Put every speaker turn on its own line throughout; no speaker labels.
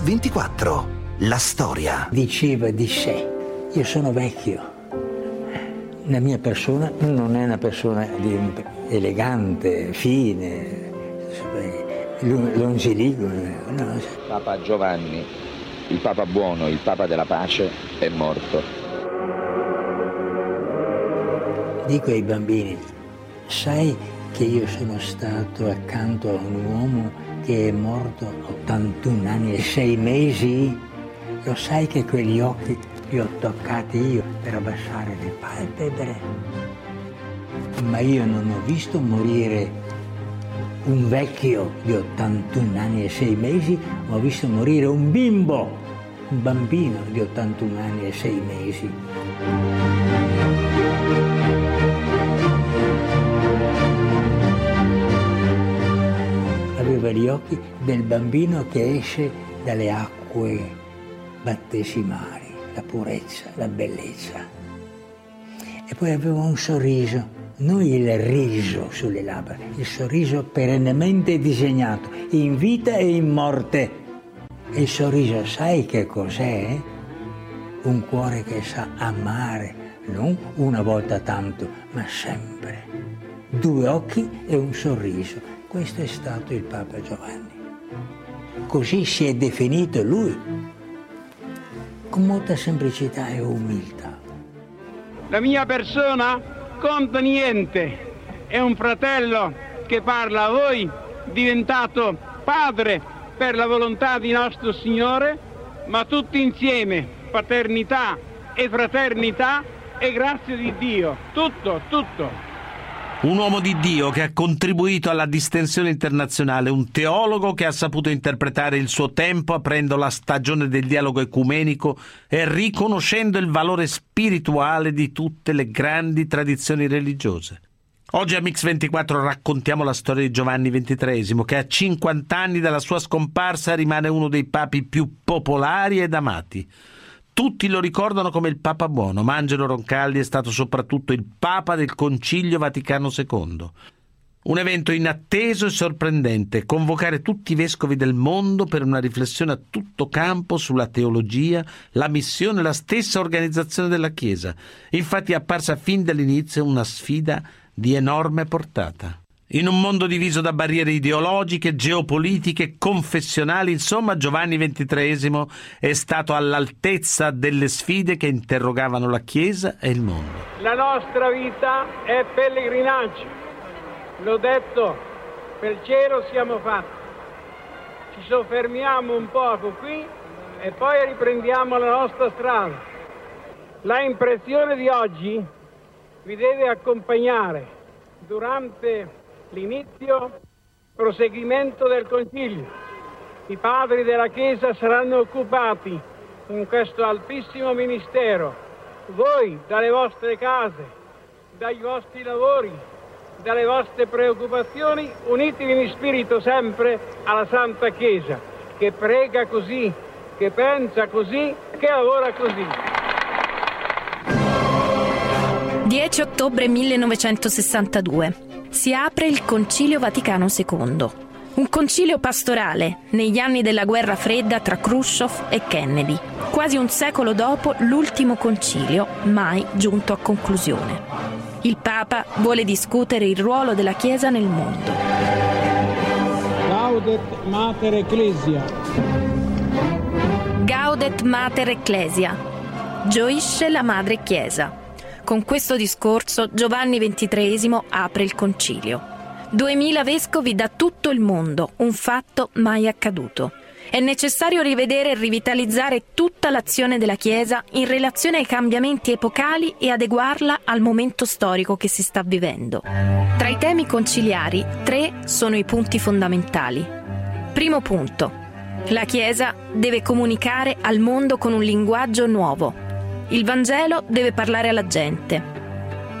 Mix24. La storia.
Diceva di sé, io sono vecchio. La mia persona non è una persona elegante, fine, longiligo. No.
Papa Giovanni, il Papa buono, il Papa della pace, è morto.
Dico ai bambini, sai che io sono stato accanto a un uomo che è morto a 81 anni e 6 mesi? Lo sai che quegli occhi li ho toccati io per abbassare le palpebre? Ma io non ho visto morire un vecchio di 81 anni e 6 mesi, ma ho visto morire un bimbo, un bambino di 81 anni e 6 mesi. Gli occhi del bambino che esce dalle acque battesimali, la purezza, la bellezza. E poi aveva un sorriso, non il riso sulle labbra, il sorriso perennemente disegnato, in vita e in morte. E il sorriso, sai che cos'è? Un cuore che sa amare, non una volta tanto, ma sempre. Due occhi e un sorriso questo è stato il Papa Giovanni. Così si è definito lui, con molta semplicità e umiltà.
La mia persona conta niente, è un fratello che parla a voi, diventato padre per la volontà di nostro Signore, ma tutti insieme, paternità e fraternità e grazia di Dio, tutto, tutto.
Un uomo di Dio che ha contribuito alla distensione internazionale, un teologo che ha saputo interpretare il suo tempo aprendo la stagione del dialogo ecumenico e riconoscendo il valore spirituale di tutte le grandi tradizioni religiose. Oggi a Mix24 raccontiamo la storia di Giovanni XXIII, che a 50 anni dalla sua scomparsa rimane uno dei papi più popolari ed amati. Tutti lo ricordano come il Papa buono, ma Angelo Roncalli è stato soprattutto il Papa del Concilio Vaticano II. Un evento inatteso e sorprendente, convocare tutti i vescovi del mondo per una riflessione a tutto campo sulla teologia, la missione e la stessa organizzazione della Chiesa. Infatti è apparsa fin dall'inizio una sfida di enorme portata. In un mondo diviso da barriere ideologiche, geopolitiche, confessionali, insomma, Giovanni XXIII è stato all'altezza delle sfide che interrogavano la Chiesa e il mondo.
La nostra vita è pellegrinaggio. L'ho detto, per cielo siamo fatti. Ci soffermiamo un poco qui e poi riprendiamo la nostra strada. La impressione di oggi vi deve accompagnare durante l'inizio, proseguimento del Concilio. I padri della Chiesa saranno occupati in questo altissimo ministero. Voi dalle vostre case, dai vostri lavori, dalle vostre preoccupazioni, unitevi in spirito sempre alla Santa Chiesa, che prega così, che pensa così, che lavora così.
10 ottobre 1962 si apre il Concilio Vaticano II. Un concilio pastorale negli anni della guerra fredda tra Khrushchev e Kennedy, quasi un secolo dopo l'ultimo concilio mai giunto a conclusione. Il Papa vuole discutere il ruolo della Chiesa nel mondo.
Gaudet Mater Ecclesia.
Gaudet Mater Ecclesia. Gioisce la Madre Chiesa. Con questo discorso Giovanni XXIII apre il concilio. Duemila vescovi da tutto il mondo, un fatto mai accaduto. È necessario rivedere e rivitalizzare tutta l'azione della Chiesa in relazione ai cambiamenti epocali e adeguarla al momento storico che si sta vivendo. Tra i temi conciliari, tre sono i punti fondamentali. Primo punto. La Chiesa deve comunicare al mondo con un linguaggio nuovo, il Vangelo deve parlare alla gente.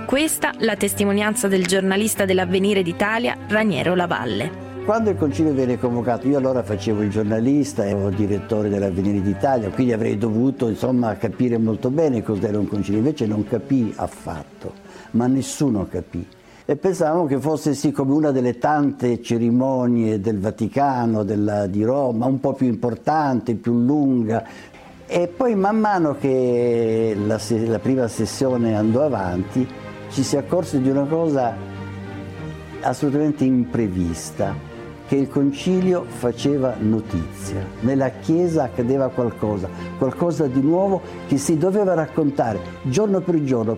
Questa la testimonianza del giornalista dell'Avvenire d'Italia, Raniero Lavalle.
Quando il concilio viene convocato, io allora facevo il giornalista, ero direttore dell'Avvenire d'Italia, quindi avrei dovuto insomma, capire molto bene cos'era un concilio, invece non capì affatto, ma nessuno capì. e pensavamo che fosse sì come una delle tante cerimonie del Vaticano, della, di Roma, un po' più importante, più lunga. E poi man mano che la, la prima sessione andò avanti ci si accorse di una cosa assolutamente imprevista, che il concilio faceva notizia. Nella Chiesa accadeva qualcosa, qualcosa di nuovo che si doveva raccontare giorno per giorno.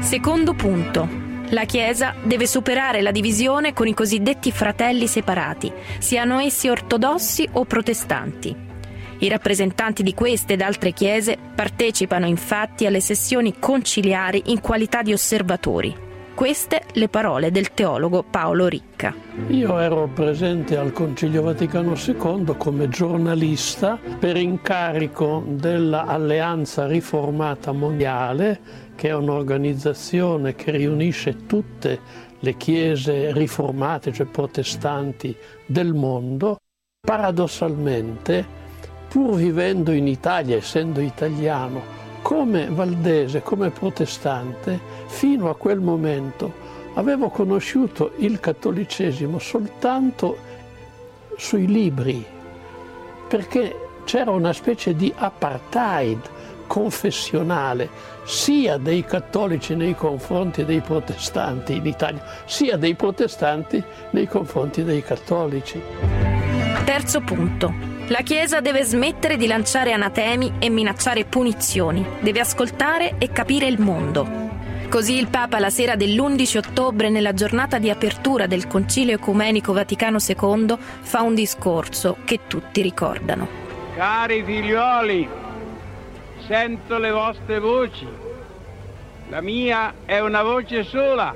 Secondo punto. La Chiesa deve superare la divisione con i cosiddetti fratelli separati, siano essi ortodossi o protestanti. I rappresentanti di queste ed altre chiese partecipano infatti alle sessioni conciliari in qualità di osservatori. Queste le parole del teologo Paolo Ricca.
Io ero presente al Concilio Vaticano II come giornalista per incarico dell'Alleanza Riformata Mondiale che è un'organizzazione che riunisce tutte le chiese riformate, cioè protestanti del mondo, paradossalmente, pur vivendo in Italia, essendo italiano, come valdese, come protestante, fino a quel momento avevo conosciuto il cattolicesimo soltanto sui libri, perché c'era una specie di apartheid confessionale sia dei cattolici nei confronti dei protestanti in Italia, sia dei protestanti nei confronti dei cattolici.
Terzo punto. La Chiesa deve smettere di lanciare anatemi e minacciare punizioni, deve ascoltare e capire il mondo. Così il Papa la sera dell'11 ottobre, nella giornata di apertura del Concilio Ecumenico Vaticano II, fa un discorso che tutti ricordano.
Cari figlioli, sento le vostre voci. La mia è una voce sola,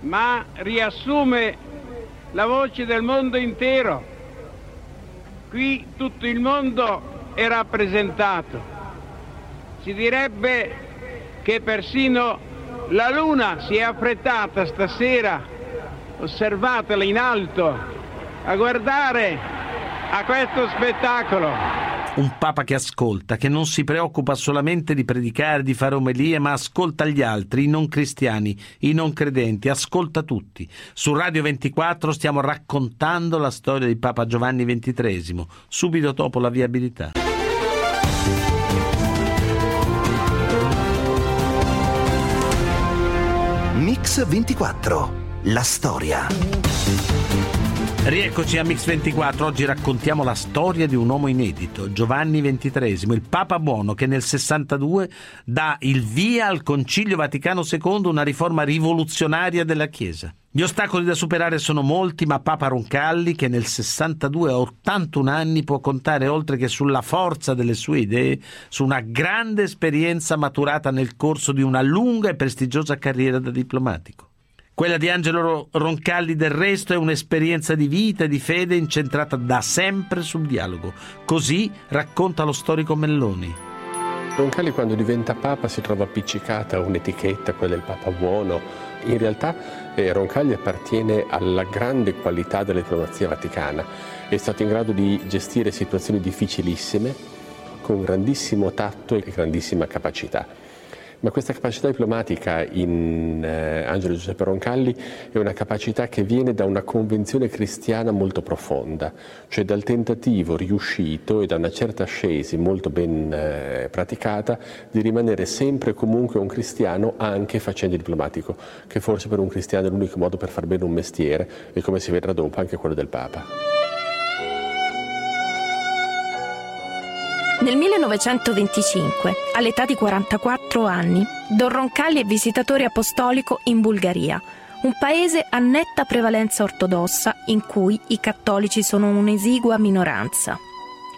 ma riassume la voce del mondo intero. Qui tutto il mondo è rappresentato. Si direbbe che persino la luna si è affrettata stasera, osservatela in alto, a guardare a questo spettacolo
un Papa che ascolta, che non si preoccupa solamente di predicare, di fare omelie, ma ascolta gli altri, i non cristiani, i non credenti, ascolta tutti. Su Radio 24 stiamo raccontando la storia di Papa Giovanni XXIII, subito dopo la viabilità.
Mix 24, la storia.
Rieccoci a Mix24, oggi raccontiamo la storia di un uomo inedito, Giovanni XXIII, il Papa Buono che nel 62 dà il via al Concilio Vaticano II, una riforma rivoluzionaria della Chiesa. Gli ostacoli da superare sono molti, ma Papa Roncalli, che nel 62 a 81 anni può contare oltre che sulla forza delle sue idee, su una grande esperienza maturata nel corso di una lunga e prestigiosa carriera da diplomatico. Quella di Angelo Roncalli del resto è un'esperienza di vita e di fede incentrata da sempre sul dialogo. Così racconta lo storico Melloni.
Roncalli quando diventa papa si trova appiccicata un'etichetta, quella del papa buono. In realtà eh, Roncalli appartiene alla grande qualità della diplomazia vaticana. È stato in grado di gestire situazioni difficilissime con grandissimo tatto e grandissima capacità. Ma questa capacità diplomatica in eh, Angelo Giuseppe Roncalli è una capacità che viene da una convenzione cristiana molto profonda, cioè dal tentativo riuscito e da una certa ascesi molto ben eh, praticata di rimanere sempre e comunque un cristiano anche facendo diplomatico, che forse per un cristiano è l'unico modo per far bene un mestiere e come si vedrà dopo anche quello del Papa.
Nel 1925, all'età di 44 anni, Don Roncalli è visitatore apostolico in Bulgaria, un paese a netta prevalenza ortodossa in cui i cattolici sono un'esigua minoranza.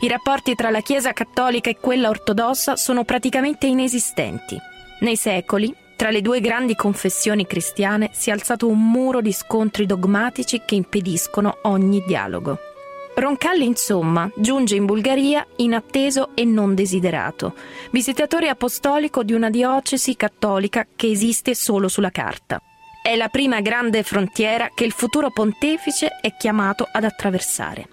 I rapporti tra la Chiesa cattolica e quella ortodossa sono praticamente inesistenti. Nei secoli, tra le due grandi confessioni cristiane si è alzato un muro di scontri dogmatici che impediscono ogni dialogo. Roncalli, insomma, giunge in Bulgaria inatteso e non desiderato, visitatore apostolico di una diocesi cattolica che esiste solo sulla carta. È la prima grande frontiera che il futuro pontefice è chiamato ad attraversare.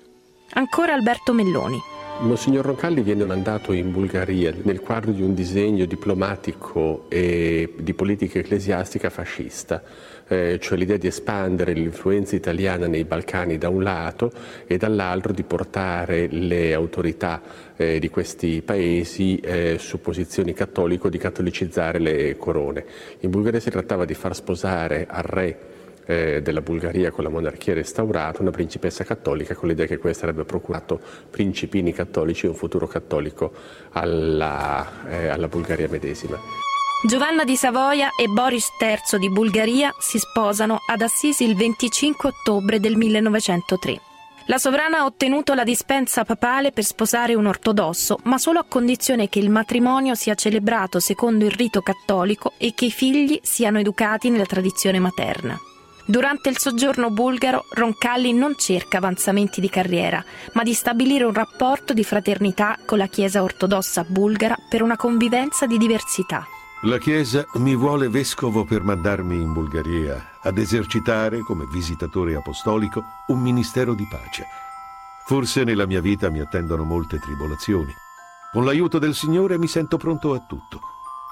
Ancora Alberto Melloni.
Monsignor Roncalli viene mandato in Bulgaria nel quadro di un disegno diplomatico e di politica ecclesiastica fascista, eh, cioè l'idea di espandere l'influenza italiana nei Balcani da un lato e dall'altro di portare le autorità eh, di questi paesi eh, su posizioni cattolico, di catolicizzare le corone. In Bulgaria si trattava di far sposare al re eh, della Bulgaria con la monarchia restaurata, una principessa cattolica con l'idea che questo avrebbe procurato principini cattolici e un futuro cattolico alla, eh, alla Bulgaria medesima.
Giovanna di Savoia e Boris III di Bulgaria si sposano ad Assisi il 25 ottobre del 1903. La sovrana ha ottenuto la dispensa papale per sposare un ortodosso, ma solo a condizione che il matrimonio sia celebrato secondo il rito cattolico e che i figli siano educati nella tradizione materna. Durante il soggiorno bulgaro, Roncalli non cerca avanzamenti di carriera, ma di stabilire un rapporto di fraternità con la Chiesa ortodossa bulgara per una convivenza di diversità.
La Chiesa mi vuole vescovo per mandarmi in Bulgaria ad esercitare, come visitatore apostolico, un ministero di pace. Forse nella mia vita mi attendono molte tribolazioni. Con l'aiuto del Signore mi sento pronto a tutto.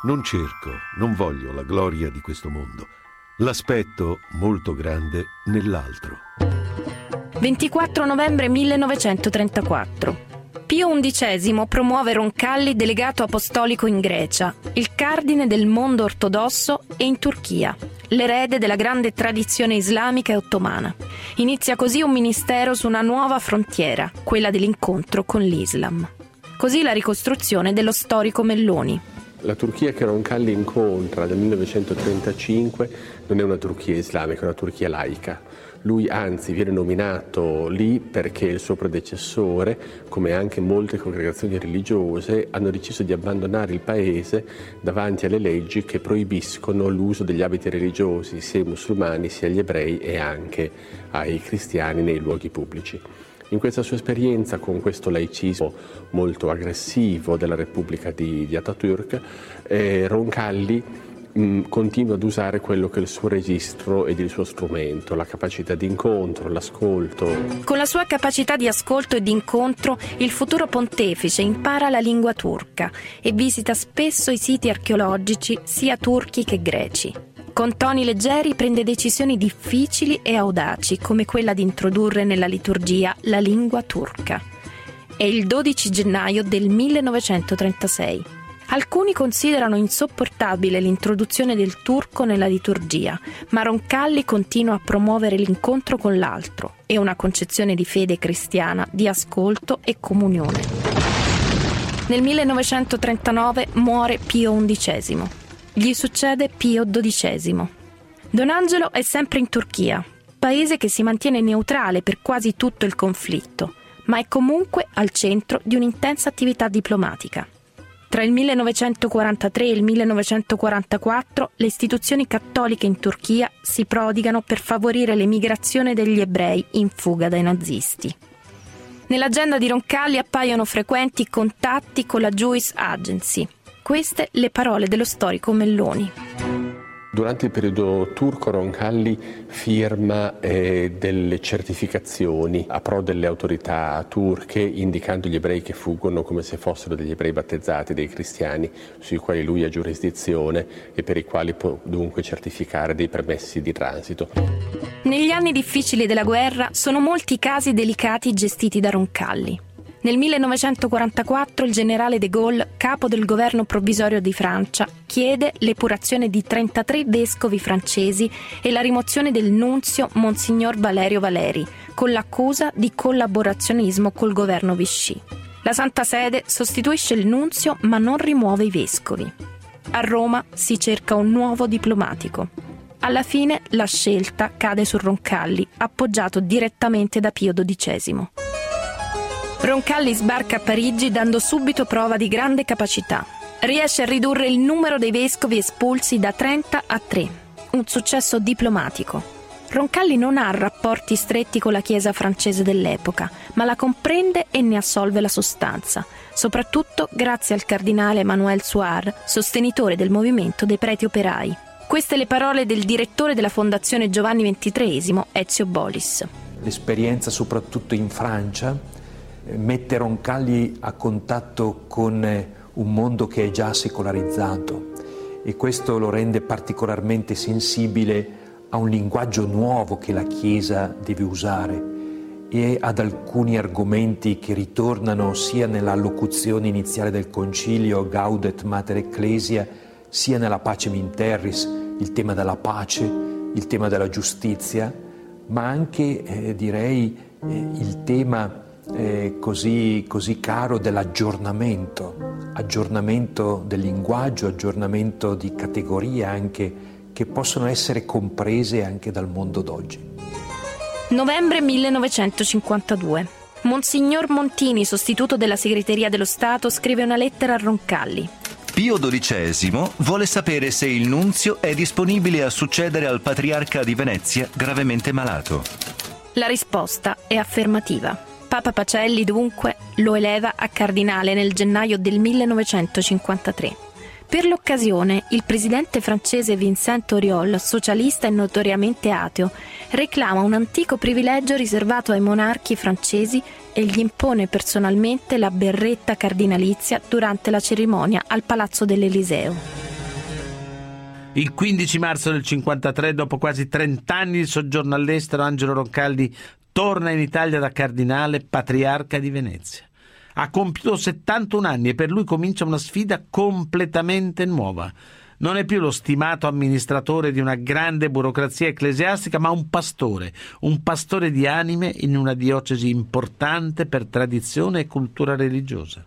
Non cerco, non voglio la gloria di questo mondo L'aspetto molto grande nell'altro.
24 novembre 1934. Pio XI promuove Roncalli delegato apostolico in Grecia, il cardine del mondo ortodosso e in Turchia, l'erede della grande tradizione islamica e ottomana. Inizia così un ministero su una nuova frontiera, quella dell'incontro con l'Islam. Così la ricostruzione dello storico Melloni,
la Turchia che Roncalli incontra nel 1935 non è una Turchia islamica, è una Turchia laica. Lui anzi viene nominato lì perché il suo predecessore, come anche molte congregazioni religiose, hanno deciso di abbandonare il paese davanti alle leggi che proibiscono l'uso degli abiti religiosi sia ai musulmani sia agli ebrei e anche ai cristiani nei luoghi pubblici. In questa sua esperienza con questo laicismo molto aggressivo della Repubblica di, di Ataturk, eh, Roncalli mh, continua ad usare quello che è il suo registro ed il suo strumento, la capacità di incontro, l'ascolto.
Con la sua capacità di ascolto e di incontro, il futuro pontefice impara la lingua turca e visita spesso i siti archeologici sia turchi che greci. Con toni leggeri prende decisioni difficili e audaci, come quella di introdurre nella liturgia la lingua turca. È il 12 gennaio del 1936. Alcuni considerano insopportabile l'introduzione del turco nella liturgia, ma Roncalli continua a promuovere l'incontro con l'altro e una concezione di fede cristiana, di ascolto e comunione. Nel 1939 muore Pio XI. Gli succede Pio XII. Don Angelo è sempre in Turchia, paese che si mantiene neutrale per quasi tutto il conflitto, ma è comunque al centro di un'intensa attività diplomatica. Tra il 1943 e il 1944 le istituzioni cattoliche in Turchia si prodigano per favorire l'emigrazione degli ebrei in fuga dai nazisti. Nell'agenda di Roncalli appaiono frequenti contatti con la Jewish Agency, queste le parole dello storico Melloni.
Durante il periodo turco Roncalli firma eh, delle certificazioni a pro delle autorità turche indicando gli ebrei che fuggono come se fossero degli ebrei battezzati, dei cristiani sui quali lui ha giurisdizione e per i quali può dunque certificare dei permessi di transito.
Negli anni difficili della guerra sono molti casi delicati gestiti da Roncalli. Nel 1944 il generale de Gaulle, capo del governo provvisorio di Francia, chiede l'epurazione di 33 vescovi francesi e la rimozione del nunzio Monsignor Valerio Valeri, con l'accusa di collaborazionismo col governo Vichy. La Santa Sede sostituisce il nunzio ma non rimuove i vescovi. A Roma si cerca un nuovo diplomatico. Alla fine la scelta cade su Roncalli, appoggiato direttamente da Pio XII. Roncalli sbarca a Parigi dando subito prova di grande capacità. Riesce a ridurre il numero dei vescovi espulsi da 30 a 3, un successo diplomatico. Roncalli non ha rapporti stretti con la Chiesa francese dell'epoca, ma la comprende e ne assolve la sostanza, soprattutto grazie al cardinale Emmanuel Suar, sostenitore del movimento dei preti operai. Queste le parole del direttore della Fondazione Giovanni XXIII, Ezio Bolis.
L'esperienza soprattutto in Francia mette Roncalli a contatto con un mondo che è già secolarizzato. E questo lo rende particolarmente sensibile a un linguaggio nuovo che la Chiesa deve usare e ad alcuni argomenti che ritornano sia nella locuzione iniziale del concilio Gaudet Mater Ecclesia, sia nella Pacem in Terris, il tema della pace, il tema della giustizia, ma anche eh, direi eh, il tema eh, così, così caro dell'aggiornamento, aggiornamento del linguaggio, aggiornamento di categorie anche che possono essere comprese anche dal mondo d'oggi.
Novembre 1952. Monsignor Montini, sostituto della segreteria dello Stato, scrive una lettera a Roncalli.
Pio XII vuole sapere se il nunzio è disponibile a succedere al patriarca di Venezia gravemente malato.
La risposta è affermativa. Papa Pacelli dunque lo eleva a cardinale nel gennaio del 1953. Per l'occasione, il presidente francese Vincent Auriol, socialista e notoriamente ateo, reclama un antico privilegio riservato ai monarchi francesi e gli impone personalmente la berretta cardinalizia durante la cerimonia al Palazzo dell'Eliseo.
Il 15 marzo del 1953, dopo quasi 30 anni di soggiorno all'estero, Angelo Roncalli torna in Italia da cardinale patriarca di Venezia ha compiuto 71 anni e per lui comincia una sfida completamente nuova. Non è più lo stimato amministratore di una grande burocrazia ecclesiastica, ma un pastore, un pastore di anime in una diocesi importante per tradizione e cultura religiosa.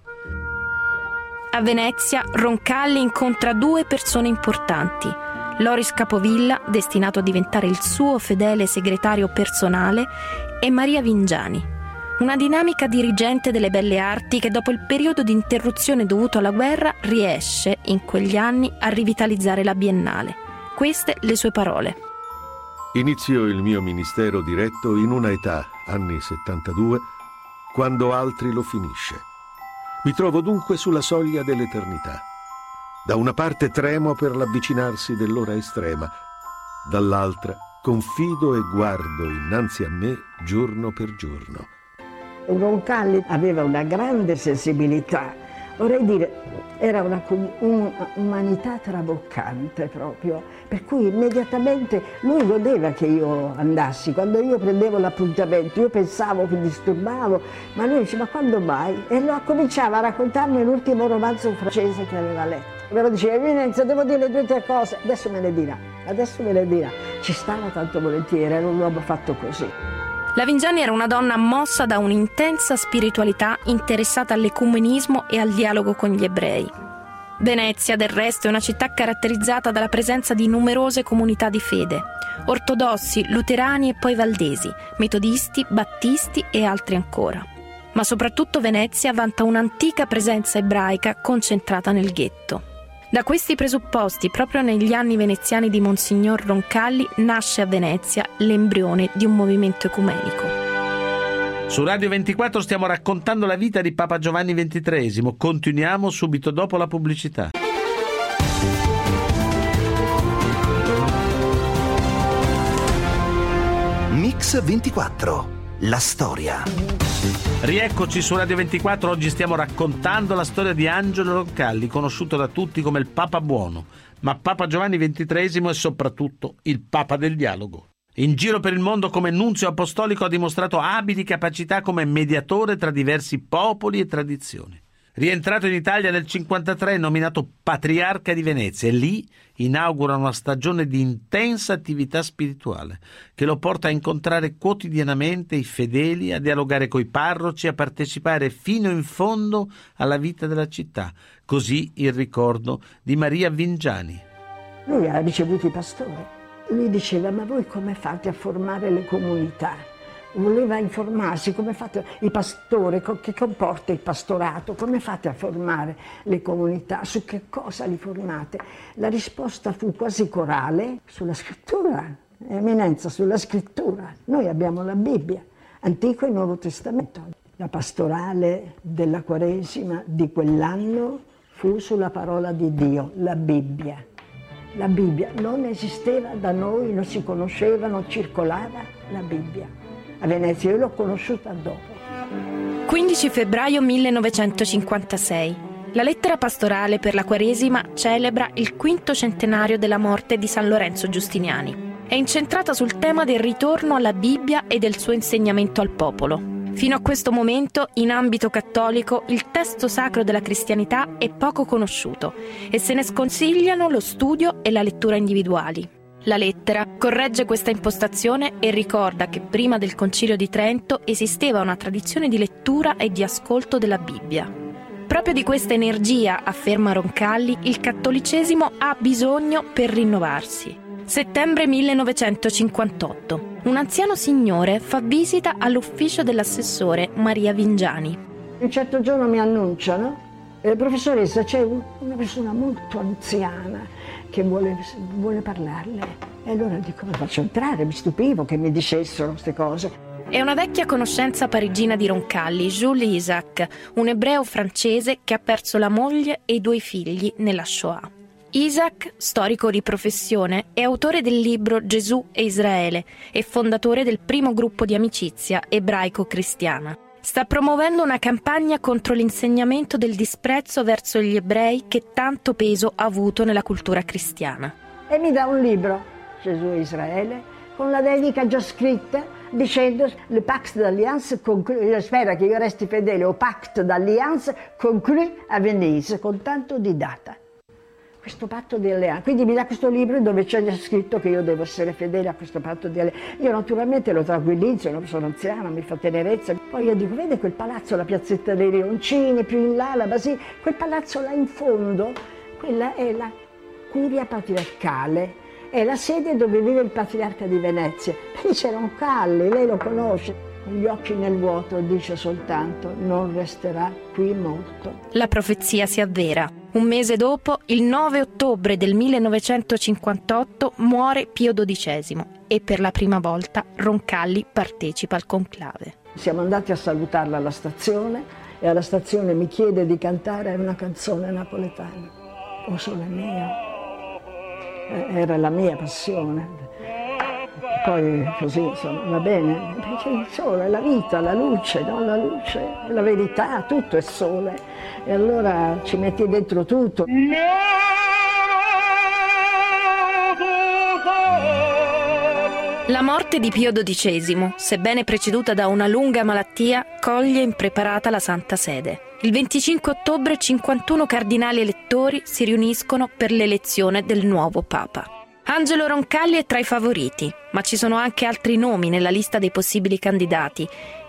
A Venezia, Roncalli incontra due persone importanti. Loris Capovilla, destinato a diventare il suo fedele segretario personale, e Maria Vingiani, una dinamica dirigente delle belle arti che dopo il periodo di interruzione dovuto alla guerra riesce, in quegli anni, a rivitalizzare la Biennale. Queste le sue parole.
Inizio il mio ministero diretto in una età, anni 72, quando altri lo finisce. Mi trovo dunque sulla soglia dell'eternità. Da una parte tremo per l'avvicinarsi dell'ora estrema, dall'altra confido e guardo innanzi a me giorno per giorno
Roncalli aveva una grande sensibilità, vorrei dire, era un'umanità traboccante proprio, per cui immediatamente lui godeva che io andassi, quando io prendevo l'appuntamento, io pensavo che disturbavo, ma lui diceva ma quando mai? E lo cominciava a raccontarmi l'ultimo romanzo francese che aveva letto. Me lo diceva, Eminenza, devo dire due o tre cose, adesso me le dirà, adesso me le dirà. Ci stava tanto volentieri, era un uomo fatto così.
La Vingiani era una donna mossa da un'intensa spiritualità interessata all'ecumenismo e al dialogo con gli ebrei. Venezia, del resto, è una città caratterizzata dalla presenza di numerose comunità di fede, ortodossi, luterani e poi valdesi, metodisti, battisti e altri ancora. Ma soprattutto Venezia vanta un'antica presenza ebraica concentrata nel ghetto. Da questi presupposti, proprio negli anni veneziani di Monsignor Roncalli, nasce a Venezia l'embrione di un movimento ecumenico.
Su Radio 24 stiamo raccontando la vita di Papa Giovanni XXIII. Continuiamo subito dopo la pubblicità.
Mix 24. La storia.
Rieccoci su Radio 24, oggi stiamo raccontando la storia di Angelo Roncalli, conosciuto da tutti come il Papa Buono, ma Papa Giovanni XXIII è soprattutto il Papa del dialogo. In giro per il mondo come nunzio apostolico ha dimostrato abili capacità come mediatore tra diversi popoli e tradizioni. Rientrato in Italia nel 1953 nominato patriarca di Venezia e lì inaugura una stagione di intensa attività spirituale che lo porta a incontrare quotidianamente i fedeli, a dialogare coi parroci, a partecipare fino in fondo alla vita della città. Così il ricordo di Maria Vingiani.
Lui ha ricevuto i pastori. Lui diceva, ma voi come fate a formare le comunità? Voleva informarsi come fate il pastore, che comporta il pastorato, come fate a formare le comunità, su che cosa li formate. La risposta fu quasi corale sulla scrittura, eminenza sulla scrittura. Noi abbiamo la Bibbia, Antico e Nuovo Testamento. La pastorale della Quaresima di quell'anno fu sulla parola di Dio, la Bibbia. La Bibbia non esisteva da noi, non si conosceva, non circolava la Bibbia a Venezia, io l'ho conosciuta dopo.
15 febbraio 1956. La lettera pastorale per la Quaresima celebra il quinto centenario della morte di San Lorenzo Giustiniani. È incentrata sul tema del ritorno alla Bibbia e del suo insegnamento al popolo. Fino a questo momento, in ambito cattolico, il testo sacro della cristianità è poco conosciuto e se ne sconsigliano lo studio e la lettura individuali. La lettera corregge questa impostazione e ricorda che prima del Concilio di Trento esisteva una tradizione di lettura e di ascolto della Bibbia. Proprio di questa energia, afferma Roncalli, il cattolicesimo ha bisogno per rinnovarsi. Settembre 1958. Un anziano signore fa visita all'ufficio dell'assessore Maria Vingiani.
Un certo giorno mi annunciano, eh, professoressa, c'è una persona molto anziana che vuole, vuole parlarle. E allora dico, ma faccio entrare, mi stupivo che mi dicessero queste cose.
È una vecchia conoscenza parigina di Roncalli, Jules Isaac, un ebreo francese che ha perso la moglie e i due figli nella Shoah. Isaac, storico di professione, è autore del libro Gesù e Israele e fondatore del primo gruppo di amicizia ebraico-cristiana. Sta promuovendo una campagna contro l'insegnamento del disprezzo verso gli ebrei che tanto peso ha avuto nella cultura cristiana.
E mi dà un libro, Gesù e Israele, con la dedica già scritta dicendo le pacte d'alliance conclu- spera che io resti fedele au pacte d'alliance conclu a Venise con tanto di data questo patto di alleanza. Quindi mi dà questo libro dove c'è scritto che io devo essere fedele a questo patto di alleanza. Io naturalmente lo tranquillizzo, sono anziana, mi fa tenerezza. Poi io dico, vede quel palazzo, la piazzetta dei Leoncini, più in là, la basilica, quel palazzo là in fondo, quella è la curia patriarcale, è la sede dove vive il patriarca di Venezia. Lì c'era un Calli, lei lo conosce gli occhi nel vuoto dice soltanto non resterà qui molto.
La profezia si avvera. Un mese dopo, il 9 ottobre del 1958, muore Pio XII e per la prima volta Roncalli partecipa al conclave.
Siamo andati a salutarla alla stazione e alla stazione mi chiede di cantare una canzone napoletana. O sole mio. Eh, era la mia passione poi così insomma va bene, perché il sole, la vita, la luce, no? la luce, la verità, tutto è sole e allora ci metti dentro tutto.
La morte di Pio XII, sebbene preceduta da una lunga malattia, coglie impreparata la Santa Sede. Il 25 ottobre 51 cardinali elettori si riuniscono per l'elezione del nuovo Papa. Angelo Roncalli è tra i favoriti, ma ci sono anche altri nomi nella lista dei possibili candidati.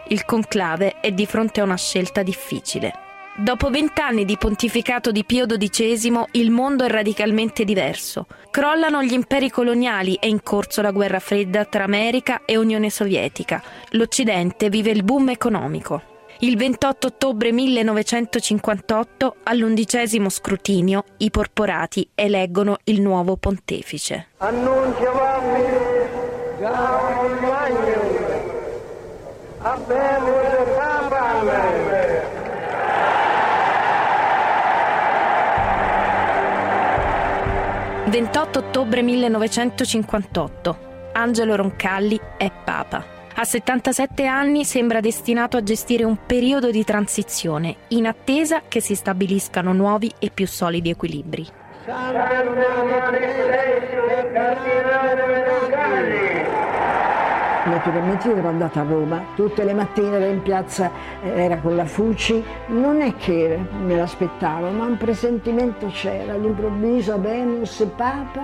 Il conclave è di fronte a una scelta difficile. Dopo vent'anni di pontificato di Pio XII, il mondo è radicalmente diverso. Crollano gli imperi coloniali, è in corso la guerra fredda tra America e Unione Sovietica. L'Occidente vive il boom economico. Il 28 ottobre 1958, all'undicesimo scrutinio, i porporati eleggono il nuovo pontefice.
Annunciavamo Gaudium Magnum, Abemus Papam.
28 ottobre 1958. Angelo Roncalli è Papa. A 77 anni sembra destinato a gestire un periodo di transizione, in attesa che si stabiliscano nuovi e più solidi equilibri.
Naturalmente io ero andata a Roma, tutte le mattine ero in piazza, eh, era con la Fuci, non è che me l'aspettavo, ma un presentimento c'era, all'improvviso Venus, Papa,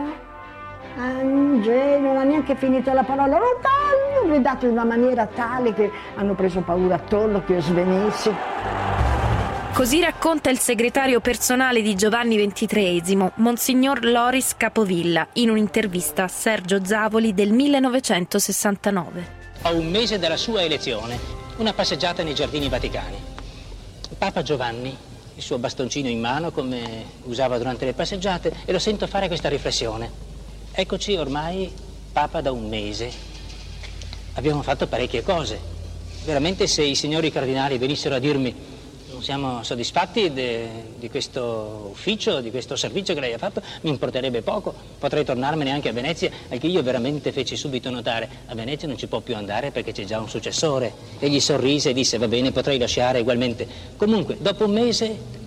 Angelo, non ha neanche finito la parola, ho gridato in una maniera tale che hanno preso paura attorno che io svenissi.
Così racconta il segretario personale di Giovanni XXIII, Monsignor Loris Capovilla, in un'intervista a Sergio Zavoli del 1969.
A un mese dalla sua elezione, una passeggiata nei giardini vaticani. Papa Giovanni, il suo bastoncino in mano come usava durante le passeggiate, e lo sento fare questa riflessione. Eccoci ormai Papa da un mese. Abbiamo fatto parecchie cose. Veramente se i signori cardinali venissero a dirmi siamo soddisfatti de, di questo ufficio, di questo servizio che lei ha fatto, mi importerebbe poco, potrei tornarmene anche a Venezia, anche io veramente feci subito notare, a Venezia non ci può più andare perché c'è già un successore. Egli sorrise e disse, va bene, potrei lasciare ugualmente. Comunque, dopo un mese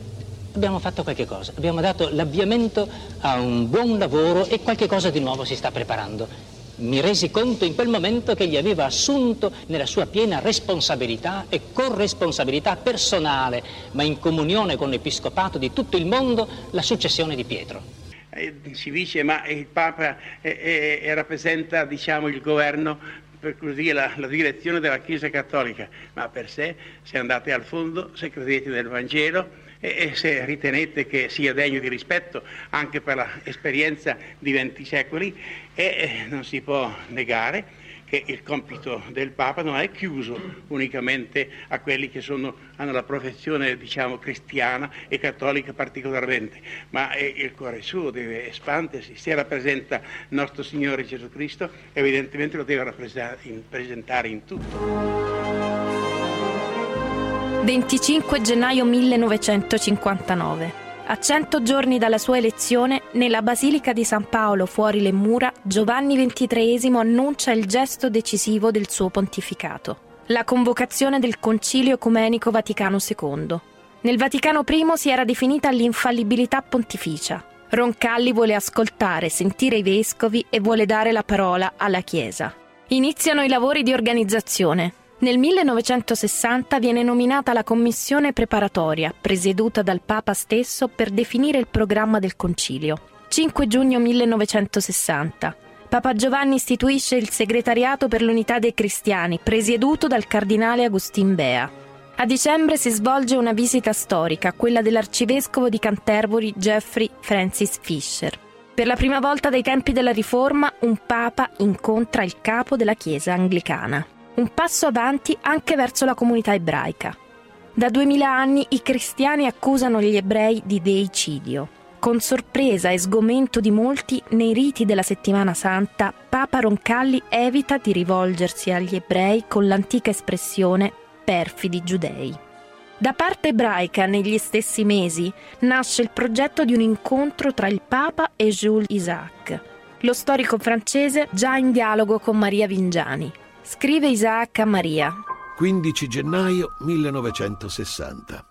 abbiamo fatto qualche cosa, abbiamo dato l'avviamento a un buon lavoro e qualche cosa di nuovo si sta preparando mi resi conto in quel momento che gli aveva assunto nella sua piena responsabilità e corresponsabilità personale, ma in comunione con l'Episcopato di tutto il mondo, la successione di Pietro.
Eh, si dice ma il Papa eh, eh, rappresenta diciamo, il governo per così dire, la, la, direzione della Chiesa Cattolica, ma per sé, se andate al fondo, se credete nel Vangelo e, se ritenete che sia degno di rispetto anche per l'esperienza di 20 secoli, e non si può negare che il compito del Papa non è chiuso unicamente a quelli che sono, hanno la professione diciamo, cristiana e cattolica particolarmente, ma il cuore suo deve espandersi, se rappresenta nostro Signore Gesù Cristo, evidentemente lo deve rappresentare in tutto.
25 gennaio 1959. A cento giorni dalla sua elezione, nella Basilica di San Paolo fuori le mura, Giovanni XXIII annuncia il gesto decisivo del suo pontificato, la convocazione del Concilio Ecumenico Vaticano II. Nel Vaticano I si era definita l'infallibilità pontificia. Roncalli vuole ascoltare, sentire i vescovi e vuole dare la parola alla Chiesa. Iniziano i lavori di organizzazione. Nel 1960 viene nominata la commissione preparatoria, presieduta dal Papa stesso, per definire il programma del concilio. 5 giugno 1960. Papa Giovanni istituisce il segretariato per l'unità dei cristiani, presieduto dal cardinale Agustin Bea. A dicembre si svolge una visita storica, quella dell'arcivescovo di Canterbury Geoffrey Francis Fisher. Per la prima volta dai tempi della Riforma, un papa incontra il capo della Chiesa anglicana un passo avanti anche verso la comunità ebraica. Da duemila anni i cristiani accusano gli ebrei di deicidio. Con sorpresa e sgomento di molti, nei riti della settimana santa, Papa Roncalli evita di rivolgersi agli ebrei con l'antica espressione perfidi giudei. Da parte ebraica, negli stessi mesi, nasce il progetto di un incontro tra il Papa e Jules Isaac, lo storico francese già in dialogo con Maria Vingiani, Scrive Isaac a Maria.
15 gennaio 1960.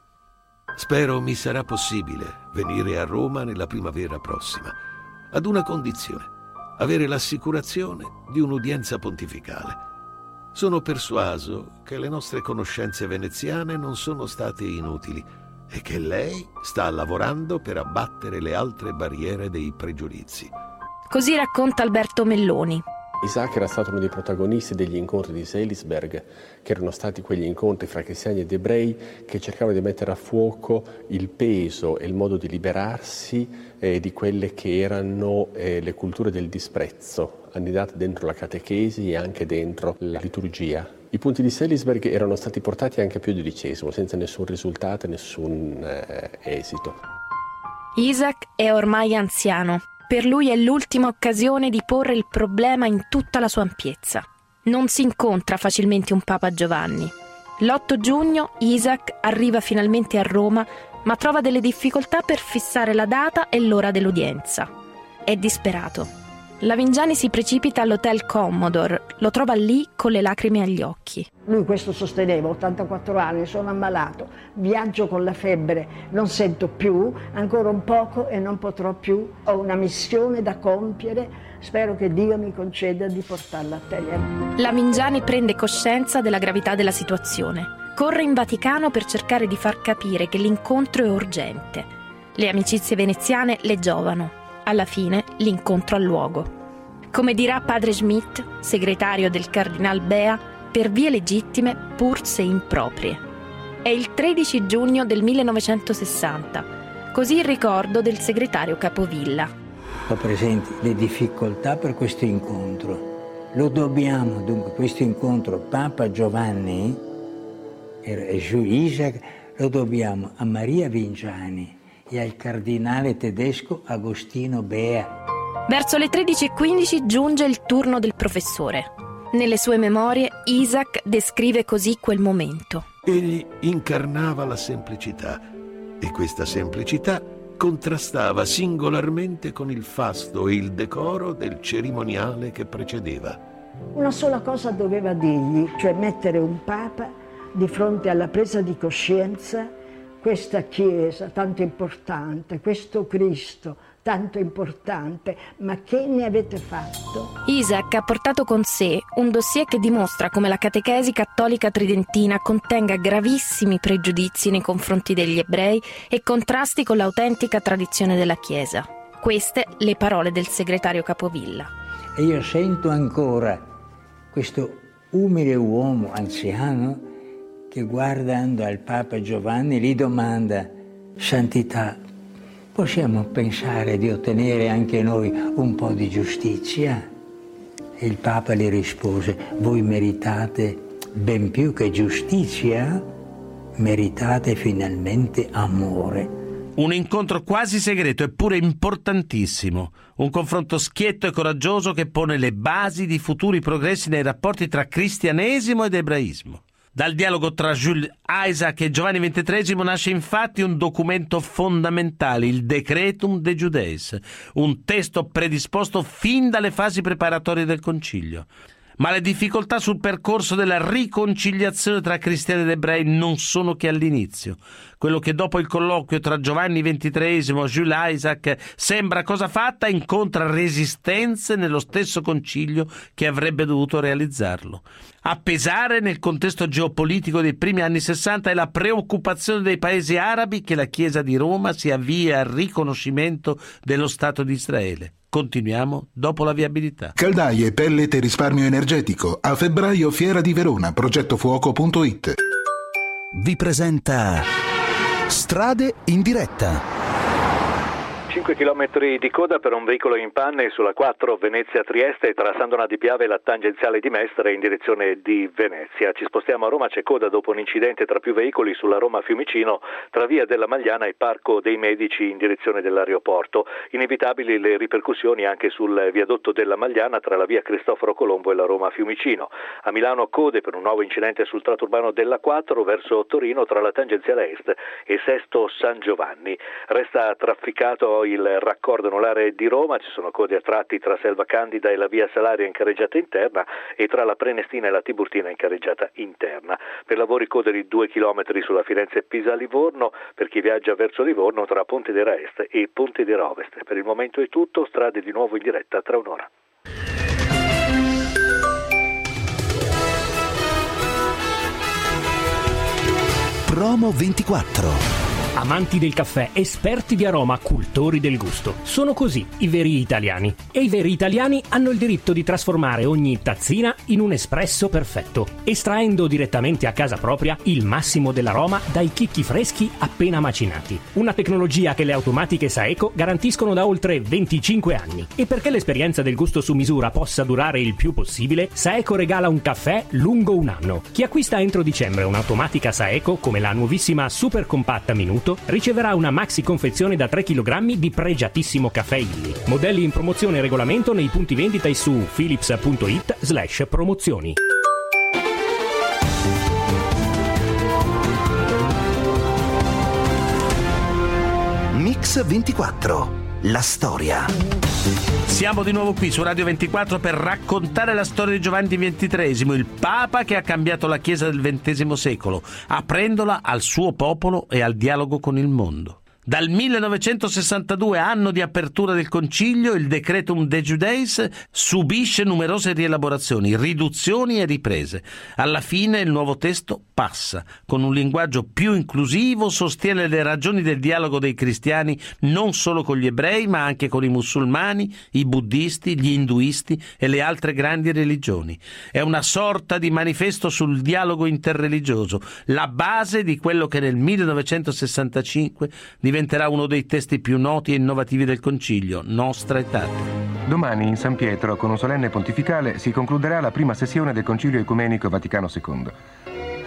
Spero mi sarà possibile venire a Roma nella primavera prossima, ad una condizione, avere l'assicurazione di un'udienza pontificale. Sono persuaso che le nostre conoscenze veneziane non sono state inutili e che lei sta lavorando per abbattere le altre barriere dei pregiudizi.
Così racconta Alberto Melloni,
Isaac era stato uno dei protagonisti degli incontri di Selisberg, che erano stati quegli incontri fra cristiani ed ebrei che cercavano di mettere a fuoco il peso e il modo di liberarsi eh, di quelle che erano eh, le culture del disprezzo, annidate dentro la catechesi e anche dentro la liturgia. I punti di Selisberg erano stati portati anche a Pio XII, senza nessun risultato e nessun eh, esito.
Isaac è ormai anziano per lui è l'ultima occasione di porre il problema in tutta la sua ampiezza. Non si incontra facilmente un Papa Giovanni. L'8 giugno Isaac arriva finalmente a Roma, ma trova delle difficoltà per fissare la data e l'ora dell'udienza. È disperato. Lavingiani si precipita all'hotel Commodore, lo trova lì con le lacrime agli occhi.
Lui questo sosteneva, 84 anni, sono ammalato, viaggio con la febbre, non sento più, ancora un poco e non potrò più, ho una missione da compiere, spero che Dio mi conceda di portarla a terra.
Lavingiani prende coscienza della gravità della situazione, corre in Vaticano per cercare di far capire che l'incontro è urgente. Le amicizie veneziane le giovano alla fine l'incontro ha luogo. Come dirà padre Schmidt, segretario del cardinal Bea, per vie legittime pur se improprie. È il 13 giugno del 1960, così il ricordo del segretario Capovilla.
Ho presenti le difficoltà per questo incontro. Lo dobbiamo, dunque, questo incontro Papa Giovanni e Giù Isaac, lo dobbiamo a Maria Vinciani, e al cardinale tedesco Agostino Bea.
Verso le 13.15 giunge il turno del professore. Nelle sue memorie Isaac descrive così quel momento.
Egli incarnava la semplicità e questa semplicità contrastava singolarmente con il fasto e il decoro del cerimoniale che precedeva.
Una sola cosa doveva dirgli, cioè mettere un papa di fronte alla presa di coscienza, questa Chiesa tanto importante, questo Cristo tanto importante, ma che ne avete fatto?
Isaac ha portato con sé un dossier che dimostra come la catechesi cattolica tridentina contenga gravissimi pregiudizi nei confronti degli ebrei e contrasti con l'autentica tradizione della Chiesa. Queste le parole del segretario Capovilla.
E io sento ancora questo umile uomo anziano che guardando al Papa Giovanni gli domanda, Santità, possiamo pensare di ottenere anche noi un po' di giustizia? E il Papa gli rispose, voi meritate ben più che giustizia, meritate finalmente amore.
Un incontro quasi segreto eppure importantissimo, un confronto schietto e coraggioso che pone le basi di futuri progressi nei rapporti tra cristianesimo ed ebraismo. Dal dialogo tra Jules Isaac e Giovanni XXIII nasce infatti un documento fondamentale, il Decretum de Judeis, un testo predisposto fin dalle fasi preparatorie del Concilio. Ma le difficoltà sul percorso della riconciliazione tra cristiani ed ebrei non sono che all'inizio. Quello che dopo il colloquio tra Giovanni XXIII e Jules Isaac sembra cosa fatta incontra resistenze nello stesso concilio che avrebbe dovuto realizzarlo. A pesare nel contesto geopolitico dei primi anni Sessanta è la preoccupazione dei paesi arabi che la Chiesa di Roma si avvia al riconoscimento dello Stato di Israele. Continuiamo dopo la viabilità.
Caldaie, pellet e risparmio energetico. A febbraio Fiera di Verona, progettofuoco.it.
Vi presenta Strade in diretta.
5 km di coda per un veicolo in panne sulla 4 Venezia-Trieste tra San Donà di Piave e la tangenziale di Mestre in direzione di Venezia. Ci spostiamo a Roma, c'è coda dopo un incidente tra più veicoli sulla Roma-Fiumicino tra via della Magliana e Parco dei Medici in direzione dell'aeroporto. Inevitabili le ripercussioni anche sul viadotto della Magliana tra la via Cristoforo Colombo e la Roma-Fiumicino. A Milano code per un nuovo incidente sul tratto urbano della 4 verso Torino tra la tangenziale est e Sesto San Giovanni. Resta trafficato il raccordo anulare di Roma, ci sono code a tratti tra Selva Candida e la via Salaria in carreggiata interna e tra la Prenestina e la Tiburtina in carreggiata interna. Per lavori code di 2 km sulla Firenze-Pisa-Livorno, per chi viaggia verso Livorno tra Ponte d'Era Est e Ponte d'Era Ovest. Per il momento è tutto, strade di nuovo in diretta tra un'ora.
Promo 24.
Amanti del caffè, esperti di aroma, cultori del gusto. Sono così i veri italiani. E i veri italiani hanno il diritto di trasformare ogni tazzina in un espresso perfetto, estraendo direttamente a casa propria il massimo dell'aroma dai chicchi freschi appena macinati. Una tecnologia che le automatiche Saeco garantiscono da oltre 25 anni. E perché l'esperienza del gusto su misura possa durare il più possibile, Saeco regala un caffè lungo un anno. Chi acquista entro dicembre un'automatica Saeco, come la nuovissima Super Compatta Minuto, riceverà una maxi confezione da 3 kg di pregiatissimo caffè Illy. Modelli in promozione e regolamento nei punti vendita e su philips.it slash promozioni.
Mix 24. La storia.
Siamo di nuovo qui su Radio 24 per raccontare la storia di Giovanni XXIII, il Papa che ha cambiato la Chiesa del XX secolo, aprendola al suo popolo e al dialogo con il mondo. Dal 1962, anno di apertura del concilio, il Decretum de Judeis subisce numerose rielaborazioni, riduzioni e riprese. Alla fine il nuovo testo passa, con un linguaggio più inclusivo, sostiene le ragioni del dialogo dei cristiani non solo con gli ebrei, ma anche con i musulmani, i buddisti, gli induisti e le altre grandi religioni. È una sorta di manifesto sul dialogo interreligioso, la base di quello che nel 1965 diventa diventerà uno dei testi più noti e innovativi del Concilio, Nostra Etate.
Domani in San Pietro, con un solenne pontificale, si concluderà la prima sessione del Concilio Ecumenico Vaticano II.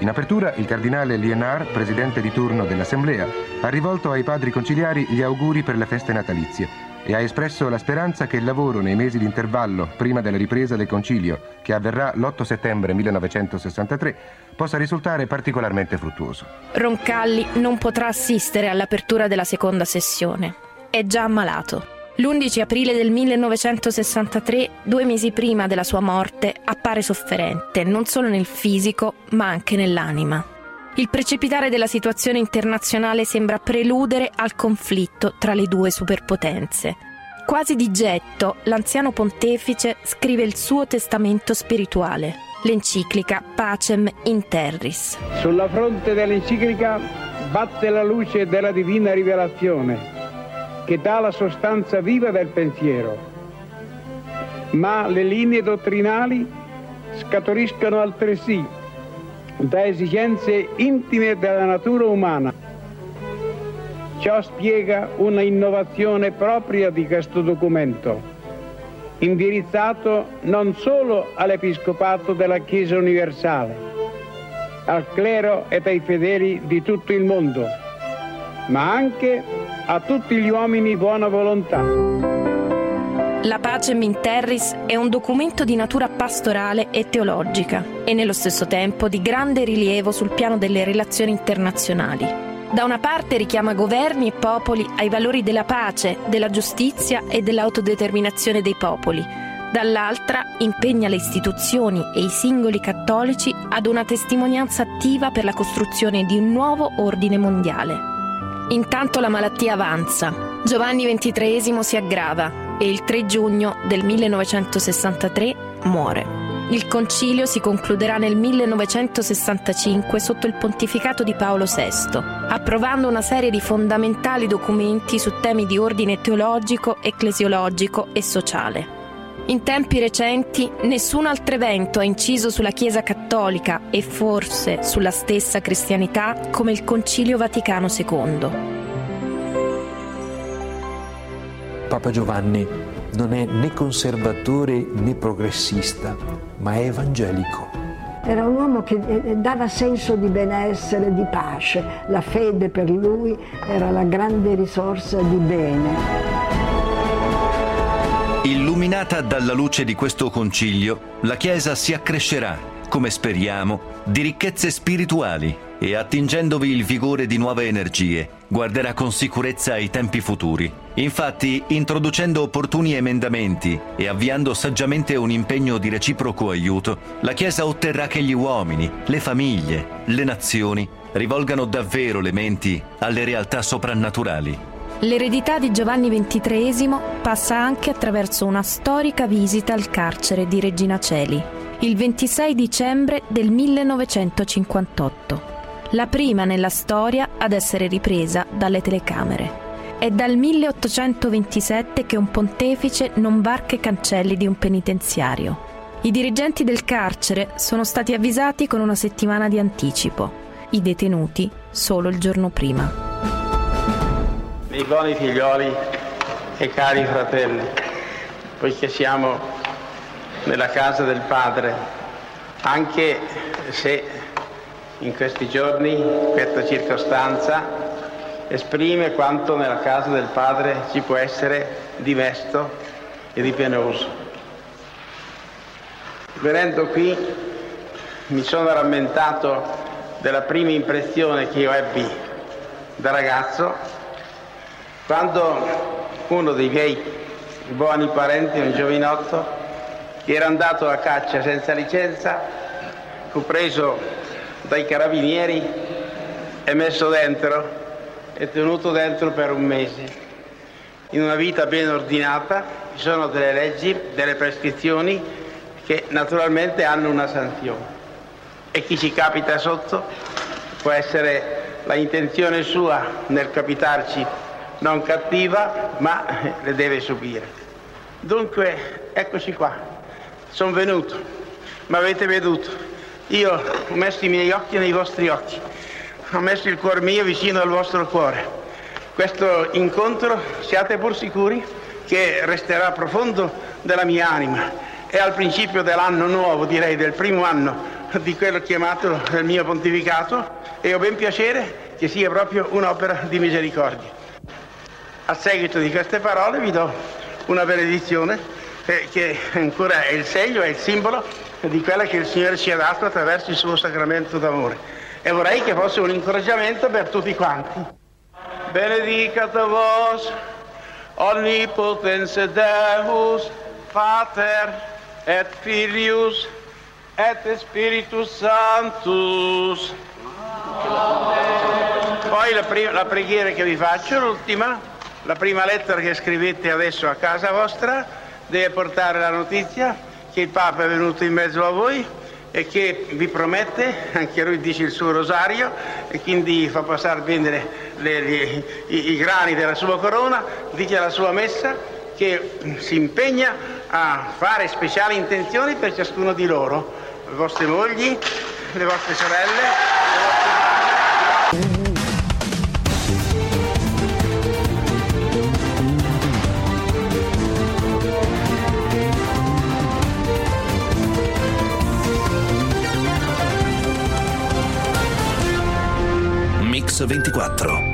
In apertura, il cardinale Lienard, presidente di turno dell'Assemblea, ha rivolto ai padri conciliari gli auguri per le feste natalizie e ha espresso la speranza che il lavoro nei mesi di intervallo prima della ripresa del concilio, che avverrà l'8 settembre 1963, possa risultare particolarmente fruttuoso.
Roncalli non potrà assistere all'apertura della seconda sessione. È già ammalato. L'11 aprile del 1963, due mesi prima della sua morte, appare sofferente non solo nel fisico, ma anche nell'anima. Il precipitare della situazione internazionale sembra preludere al conflitto tra le due superpotenze. Quasi di getto, l'anziano pontefice scrive il suo testamento spirituale, l'enciclica Pacem in Terris.
Sulla fronte dell'enciclica batte la luce della divina rivelazione che dà la sostanza viva del pensiero, ma le linee dottrinali scaturiscono altresì da esigenze intime della natura umana. Ciò spiega una innovazione propria di questo documento, indirizzato non solo all'Episcopato della Chiesa universale, al clero ed ai fedeli di tutto il mondo, ma anche a tutti gli uomini buona volontà.
La Pacem in Terris è un documento di natura pastorale e teologica e nello stesso tempo di grande rilievo sul piano delle relazioni internazionali. Da una parte richiama governi e popoli ai valori della pace, della giustizia e dell'autodeterminazione dei popoli, dall'altra impegna le istituzioni e i singoli cattolici ad una testimonianza attiva per la costruzione di un nuovo ordine mondiale. Intanto la malattia avanza. Giovanni XXIII si aggrava e il 3 giugno del 1963 muore. Il concilio si concluderà nel 1965 sotto il pontificato di Paolo VI, approvando una serie di fondamentali documenti su temi di ordine teologico, ecclesiologico e sociale. In tempi recenti nessun altro evento ha inciso sulla Chiesa cattolica e forse sulla stessa cristianità come il Concilio Vaticano II.
Papa Giovanni non è né conservatore né progressista, ma è evangelico.
Era un uomo che eh, dava senso di benessere, di pace. La fede per lui era la grande risorsa di bene.
Illuminata dalla luce di questo concilio, la Chiesa si accrescerà, come speriamo, di ricchezze spirituali e attingendovi il vigore di nuove energie, guarderà con sicurezza ai tempi futuri. Infatti, introducendo opportuni emendamenti e avviando saggiamente un impegno di reciproco aiuto, la Chiesa otterrà che gli uomini, le famiglie, le nazioni rivolgano davvero le menti alle realtà soprannaturali.
L'eredità di Giovanni XXIII passa anche attraverso una storica visita al carcere di Regina Celi, il 26 dicembre del 1958 la prima nella storia ad essere ripresa dalle telecamere. È dal 1827 che un pontefice non varca i cancelli di un penitenziario. I dirigenti del carcere sono stati avvisati con una settimana di anticipo, i detenuti solo il giorno prima.
Miei buoni figlioli e cari fratelli, poiché siamo nella casa del Padre, anche se in questi giorni questa circostanza esprime quanto nella casa del Padre ci può essere di mesto e di penoso. Venendo qui mi sono rammentato della prima impressione che io ebbi da ragazzo quando uno dei miei buoni parenti, un giovinotto, che era andato a caccia senza licenza, fu preso dai carabinieri è messo dentro, è tenuto dentro per un mese. In una vita ben ordinata ci sono delle leggi, delle prescrizioni che naturalmente hanno una sanzione. E chi ci capita sotto può essere la intenzione sua nel capitarci non cattiva, ma le deve subire. Dunque, eccoci qua, sono venuto, mi avete veduto, io ho messo i miei occhi nei vostri occhi, ho messo il cuore mio vicino al vostro cuore. Questo incontro, siate pur sicuri, che resterà profondo della mia anima. È al principio dell'anno nuovo, direi, del primo anno di quello chiamato il mio pontificato e ho ben piacere che sia proprio un'opera di misericordia. a seguito di queste parole vi do una benedizione eh, che ancora è il segno, è il simbolo di quella che il Signore ci ha dato attraverso il suo sacramento d'amore. E vorrei che fosse un incoraggiamento per tutti quanti. Benedicat vos, omnipotens Deus, Pater et Filius et Spiritus Sanctus. Poi la, prima, la preghiera che vi faccio, l'ultima, la prima lettera che scrivete adesso a casa vostra, deve portare la notizia che il Papa è venuto in mezzo a voi e che vi promette, anche lui dice il suo rosario e quindi fa passare bene le, le, le, i, i grani della sua corona, dice la sua messa che si impegna a fare speciali intenzioni per ciascuno di loro, le vostre mogli, le vostre sorelle. Le vostre...
24